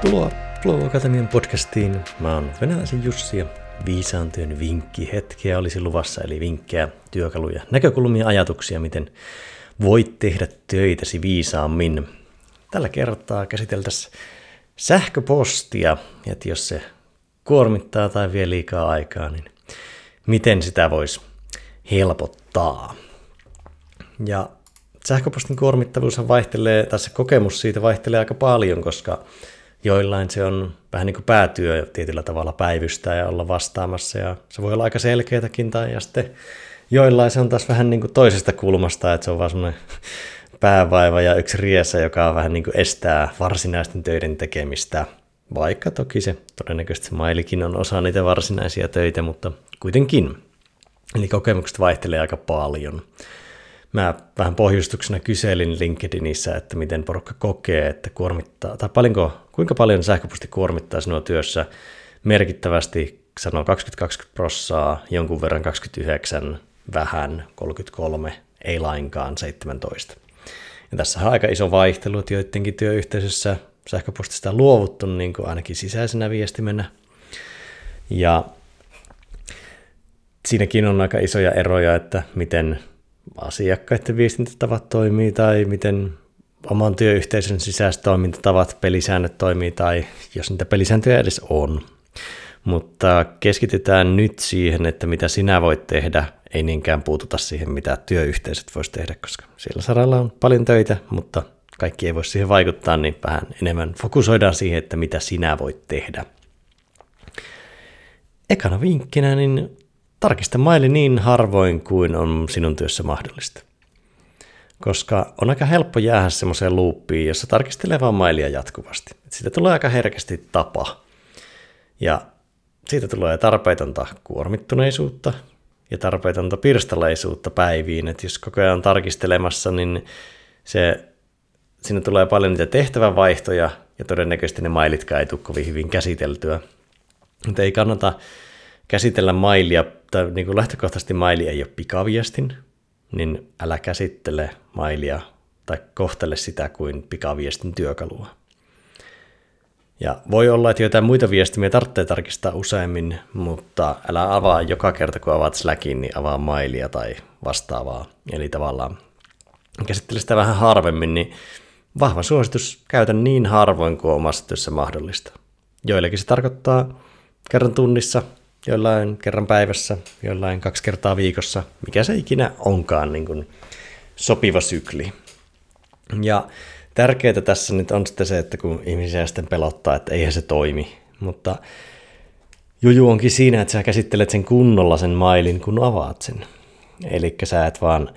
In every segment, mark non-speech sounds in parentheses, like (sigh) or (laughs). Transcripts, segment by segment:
Tervetuloa Flow Akatemian podcastiin. Mä oon venäläisen Jussi ja viisaan työn hetkeä olisi luvassa, eli vinkkejä, työkaluja, näkökulmia, ajatuksia, miten voit tehdä töitäsi viisaammin. Tällä kertaa käsiteltäisiin sähköpostia, että jos se kuormittaa tai vie liikaa aikaa, niin miten sitä voisi helpottaa. Ja sähköpostin kuormittavuus vaihtelee, tässä kokemus siitä vaihtelee aika paljon, koska joillain se on vähän niin kuin päätyö tietyllä tavalla päivystää ja olla vastaamassa ja se voi olla aika selkeätäkin tai ja sitten joillain se on taas vähän niin kuin toisesta kulmasta, että se on vaan semmoinen (laughs) päävaiva ja yksi riesa, joka vähän niin kuin estää varsinaisten töiden tekemistä. Vaikka toki se todennäköisesti se mailikin on osa niitä varsinaisia töitä, mutta kuitenkin. Eli kokemukset vaihtelee aika paljon. Mä vähän pohjustuksena kyselin LinkedInissä, että miten porukka kokee, että kuormittaa, tai paljonko, kuinka paljon sähköposti kuormittaa sinua työssä merkittävästi, sanoo 20-20 prossaa, jonkun verran 29, vähän 33, ei lainkaan 17. Ja tässä on aika iso vaihtelu, että joidenkin työyhteisössä sähköpostista on luovuttu niin kuin ainakin sisäisenä viestimenä. Ja siinäkin on aika isoja eroja, että miten asiakkaiden viestintätavat toimii tai miten oman työyhteisön sisäiset toimintatavat, pelisäännöt toimii tai jos niitä pelisääntöjä edes on. Mutta keskitytään nyt siihen, että mitä sinä voit tehdä, ei niinkään puututa siihen, mitä työyhteisöt voisi tehdä, koska siellä saralla on paljon töitä, mutta kaikki ei voi siihen vaikuttaa, niin vähän enemmän fokusoidaan siihen, että mitä sinä voit tehdä. Ekana vinkkinä, niin tarkista maili niin harvoin kuin on sinun työssä mahdollista. Koska on aika helppo jäädä semmoiseen luuppiin, jossa tarkistelee vaan mailia jatkuvasti. Et siitä tulee aika herkästi tapa. Ja siitä tulee tarpeetonta kuormittuneisuutta ja tarpeetonta pirstaleisuutta päiviin. Että jos koko ajan on tarkistelemassa, niin se, siinä tulee paljon niitä tehtävävaihtoja ja todennäköisesti ne mailitkaan ei tule kovin hyvin käsiteltyä. Mutta ei kannata käsitellä mailia, tai niin kuin lähtökohtaisesti maili ei ole pikaviestin, niin älä käsittele mailia tai kohtele sitä kuin pikaviestin työkalua. Ja voi olla, että jotain muita viestimiä tarvitsee tarkistaa useammin, mutta älä avaa joka kerta, kun avaat Slackin, niin avaa mailia tai vastaavaa. Eli tavallaan käsittele sitä vähän harvemmin, niin vahva suositus käytä niin harvoin kuin omassa työssä mahdollista. Joillekin se tarkoittaa kerran tunnissa jollain kerran päivässä, jollain kaksi kertaa viikossa, mikä se ikinä onkaan niin kuin sopiva sykli. Ja tärkeää tässä nyt on sitten se, että kun ihmisiä sitten pelottaa, että eihän se toimi, mutta juju onkin siinä, että sä käsittelet sen kunnolla sen mailin, kun avaat sen. Eli sä et vaan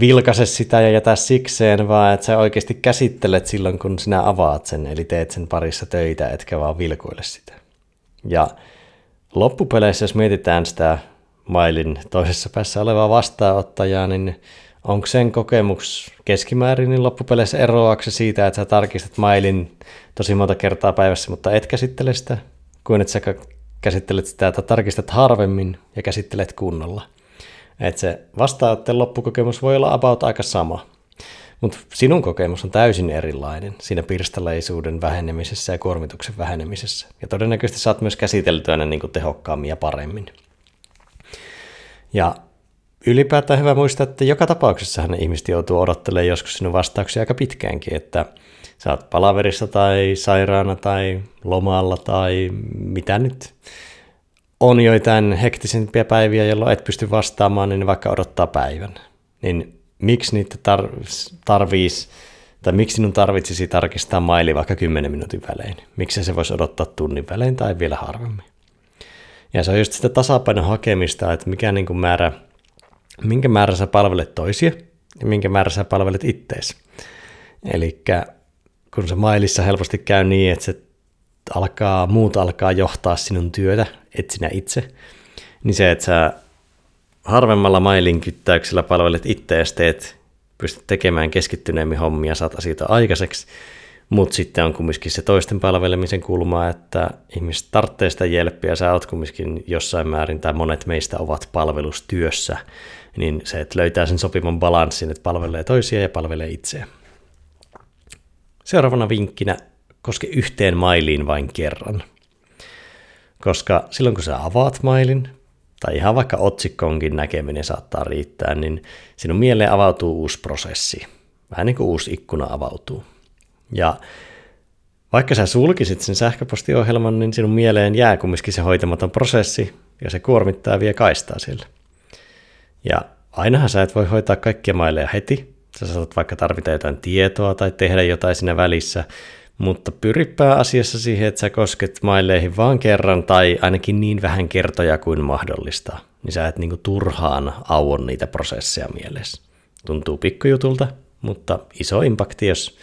vilkase sitä ja jätä sikseen, vaan että sä oikeasti käsittelet silloin, kun sinä avaat sen, eli teet sen parissa töitä, etkä vaan vilkoile sitä. Ja loppupeleissä, jos mietitään sitä mailin toisessa päässä olevaa vastaanottajaa, niin onko sen kokemus keskimäärin niin loppupeleissä eroaksi siitä, että sä tarkistat mailin tosi monta kertaa päivässä, mutta et käsittele sitä, kuin että sä käsittelet sitä, että tarkistat harvemmin ja käsittelet kunnolla. Että se vastaanottajan loppukokemus voi olla about aika sama. Mutta sinun kokemus on täysin erilainen siinä pirstaleisuuden vähenemisessä ja kuormituksen vähenemisessä. Ja todennäköisesti saat myös käsiteltyä ne niin tehokkaammin ja paremmin. Ja ylipäätään hyvä muistaa, että joka tapauksessa ne ihmiset joutuu odottelemaan joskus sinun vastauksia aika pitkäänkin, että sä oot palaverissa tai sairaana tai lomalla tai mitä nyt. On joitain hektisempiä päiviä, jolloin et pysty vastaamaan, niin vaikka odottaa päivän. Niin miksi niitä tar- tai miksi sinun tarvitsisi tarkistaa maili vaikka 10 minuutin välein? Miksi se voisi odottaa tunnin välein tai vielä harvemmin? Ja se on just sitä tasapainon hakemista, että mikä niin kuin määrä, minkä määrä sä palvelet toisia ja minkä määrä sä palvelet ittees. Eli kun se mailissa helposti käy niin, että se alkaa, muut alkaa johtaa sinun työtä, et sinä itse, niin se, että sä harvemmalla mailin kyttäyksellä palvelet itseäsi, teet, pystyt tekemään keskittyneemmin hommia, saat asioita aikaiseksi, mutta sitten on kumminkin se toisten palvelemisen kulma, että ihmiset tarvitsee sitä jelppiä, sä oot kumminkin jossain määrin, tai monet meistä ovat palvelustyössä, niin se, että löytää sen sopivan balanssin, että palvelee toisia ja palvelee itseä. Seuraavana vinkkinä koske yhteen mailiin vain kerran. Koska silloin kun sä avaat mailin, tai ihan vaikka otsikkonkin näkeminen saattaa riittää, niin sinun mieleen avautuu uusi prosessi. Vähän niin kuin uusi ikkuna avautuu. Ja vaikka sä sulkisit sen sähköpostiohjelman, niin sinun mieleen jää kumminkin se hoitamaton prosessi, ja se kuormittaa vie kaistaa sille. Ja ainahan sä et voi hoitaa kaikkia maileja heti. Sä saatat vaikka tarvita jotain tietoa tai tehdä jotain siinä välissä, mutta pyri asiassa siihen, että sä kosket maileihin vaan kerran tai ainakin niin vähän kertoja kuin mahdollista, niin sä et niinku turhaan auon niitä prosesseja mielessä. Tuntuu pikkujutulta, mutta iso impakti, jos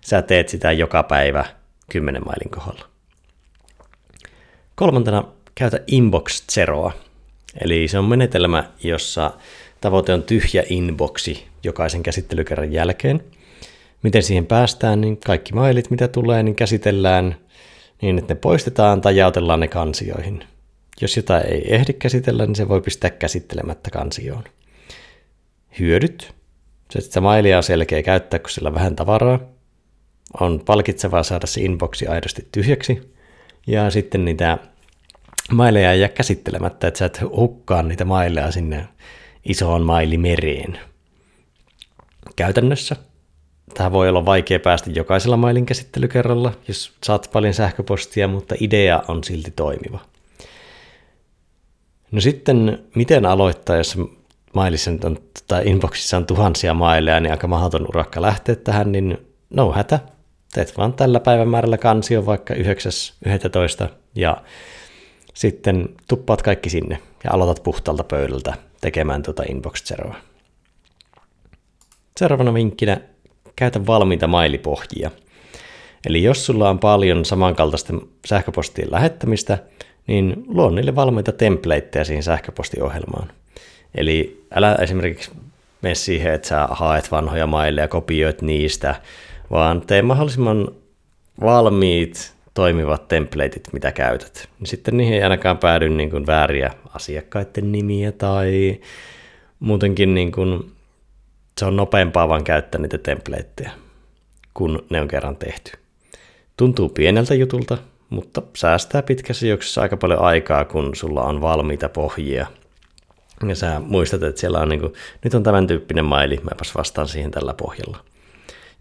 sä teet sitä joka päivä 10 mailin kohdalla. Kolmantena käytä Inbox Zeroa. Eli se on menetelmä, jossa tavoite on tyhjä inboxi jokaisen käsittelykerran jälkeen. Miten siihen päästään, niin kaikki mailit, mitä tulee, niin käsitellään niin, että ne poistetaan tai jaotellaan ne kansioihin. Jos jotain ei ehdi käsitellä, niin se voi pistää käsittelemättä kansioon. Hyödyt. Se, että sitä mailia on selkeä käyttää, kun sillä on vähän tavaraa. On palkitsevaa saada se inboxi aidosti tyhjäksi. Ja sitten niitä maileja ei jää käsittelemättä, että sä et hukkaa niitä maileja sinne isoon mailimereen. Käytännössä Tähän voi olla vaikea päästä jokaisella mailin käsittelykerralla, jos saat paljon sähköpostia, mutta idea on silti toimiva. No sitten, miten aloittaa, jos mailissa on, tai inboxissa on tuhansia maileja, niin aika mahdoton urakka lähteä tähän, niin no hätä. Teet vaan tällä päivämäärällä kansio vaikka 9.11. ja sitten tuppaat kaikki sinne ja aloitat puhtalta pöydältä tekemään tuota inbox zeroa. Seuraavana vinkkinä käytä valmiita mailipohjia. Eli jos sulla on paljon samankaltaisten sähköpostien lähettämistä, niin luo niille valmiita templateja siihen sähköpostiohjelmaan. Eli älä esimerkiksi mene siihen, että sä haet vanhoja mailleja ja kopioit niistä, vaan tee mahdollisimman valmiit toimivat templateit, mitä käytät. Niin sitten niihin ei ainakaan päädy niin kuin vääriä asiakkaiden nimiä tai muutenkin niin kuin, se on nopeampaa vaan käyttää niitä templateja, kun ne on kerran tehty. Tuntuu pieneltä jutulta, mutta säästää pitkässä juoksussa aika paljon aikaa, kun sulla on valmiita pohjia. Ja sä muistat, että siellä on niin kuin, nyt on tämän tyyppinen maili, mäpäs vastaan siihen tällä pohjalla.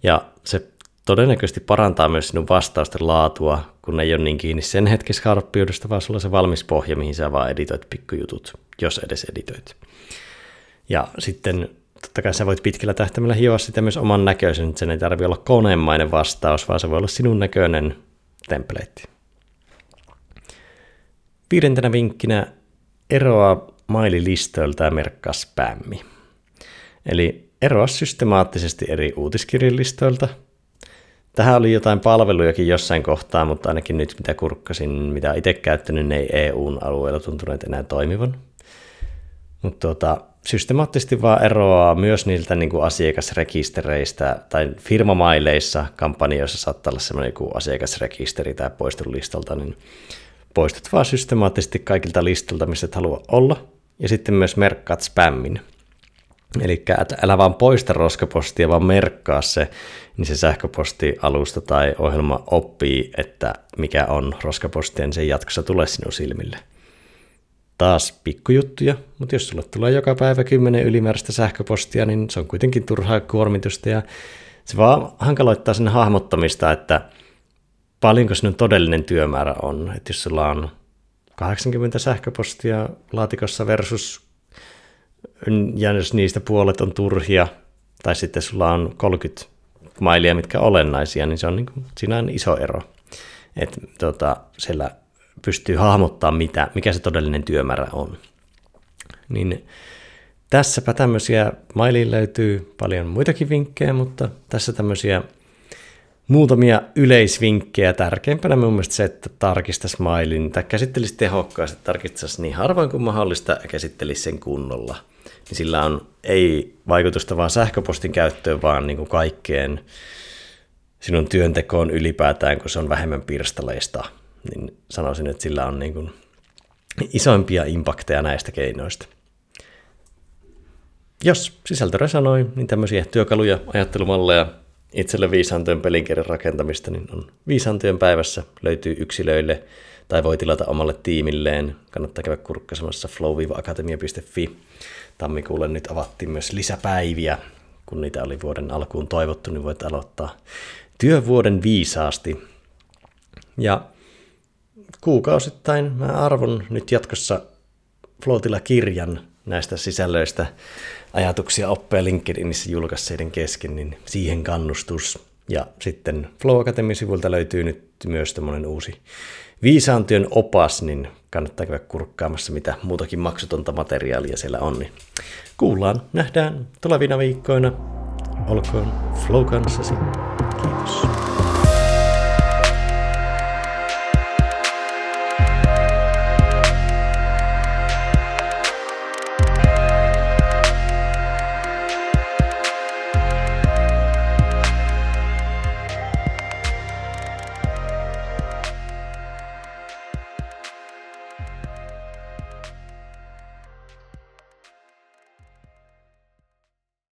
Ja se todennäköisesti parantaa myös sinun vastausten laatua, kun ei ole niin kiinni sen hetkessä harppiudesta, vaan sulla on se valmis pohja, mihin sä vaan editoit pikkujutut, jos edes editoit. Ja sitten totta kai sä voit pitkällä tähtäimellä hioa sitä myös oman näköisen, sen ei tarvitse olla koneenmainen vastaus, vaan se voi olla sinun näköinen template. Viidentenä vinkkinä eroa maililistoilta ja merkkaa spämmi. Eli eroa systemaattisesti eri uutiskirjalistoilta – Tähän oli jotain palvelujakin jossain kohtaa, mutta ainakin nyt mitä kurkkasin, mitä itse käyttänyt, ne ei EUn alueella tuntuneet enää toimivan. Mutta tota, systemaattisesti vaan eroaa myös niiltä niin kuin asiakasrekistereistä tai firmamaileissa, kampanjoissa saattaa olla sellainen joku asiakasrekisteri tai poistelulistalta, niin poistat vaan systemaattisesti kaikilta listalta, missä et halua olla, ja sitten myös merkkaat spämmin. Eli älä vaan poista roskapostia, vaan merkkaa se, niin se sähköpostialusta tai ohjelma oppii, että mikä on roskapostia, niin se jatkossa tulee sinun silmille. Taas pikkujuttuja, mutta jos sulle tulee joka päivä kymmenen ylimääräistä sähköpostia, niin se on kuitenkin turhaa kuormitusta ja se vaan hankaloittaa sen hahmottamista, että paljonko sinun todellinen työmäärä on. Että jos sulla on 80 sähköpostia laatikossa versus ja jos niistä puolet on turhia, tai sitten sulla on 30 mailia, mitkä olennaisia, niin se on niin kuin, siinä on iso ero. Että tota, siellä pystyy hahmottaa, mitä, mikä se todellinen työmäärä on. Niin tässäpä tämmöisiä, mailiin löytyy paljon muitakin vinkkejä, mutta tässä tämmöisiä muutamia yleisvinkkejä. Tärkeimpänä mun mielestä se, että tarkistaisi mailin tai käsittelisi tehokkaasti, tarkistaisi niin harvoin kuin mahdollista ja käsittelisi sen kunnolla – niin sillä on ei vaikutusta vaan sähköpostin käyttöön, vaan niin kuin kaikkeen sinun työntekoon ylipäätään, kun se on vähemmän pirstaleista, niin sanoisin, että sillä on niin kuin isoimpia impakteja näistä keinoista. Jos sisältö resonoi, niin tämmöisiä työkaluja, ajattelumalleja itselle viisaantyön pelinkirjan rakentamista, niin on viisaantyön päivässä, löytyy yksilöille tai voi tilata omalle tiimilleen. Kannattaa käydä kurkkasemassa flow-akatemia.fi. Tammikuulle nyt avattiin myös lisäpäiviä, kun niitä oli vuoden alkuun toivottu, niin voit aloittaa työvuoden viisaasti. Ja kuukausittain mä arvon nyt jatkossa Floatilla kirjan näistä sisällöistä ajatuksia oppeja LinkedInissä julkaisseiden kesken, niin siihen kannustus. Ja sitten Flow Academy sivuilta löytyy nyt myös tämmöinen uusi viisaantyön opas, niin kannattaa käydä kurkkaamassa, mitä muutakin maksutonta materiaalia siellä on. Niin kuullaan, nähdään tulevina viikkoina. Olkoon Flow kanssasi.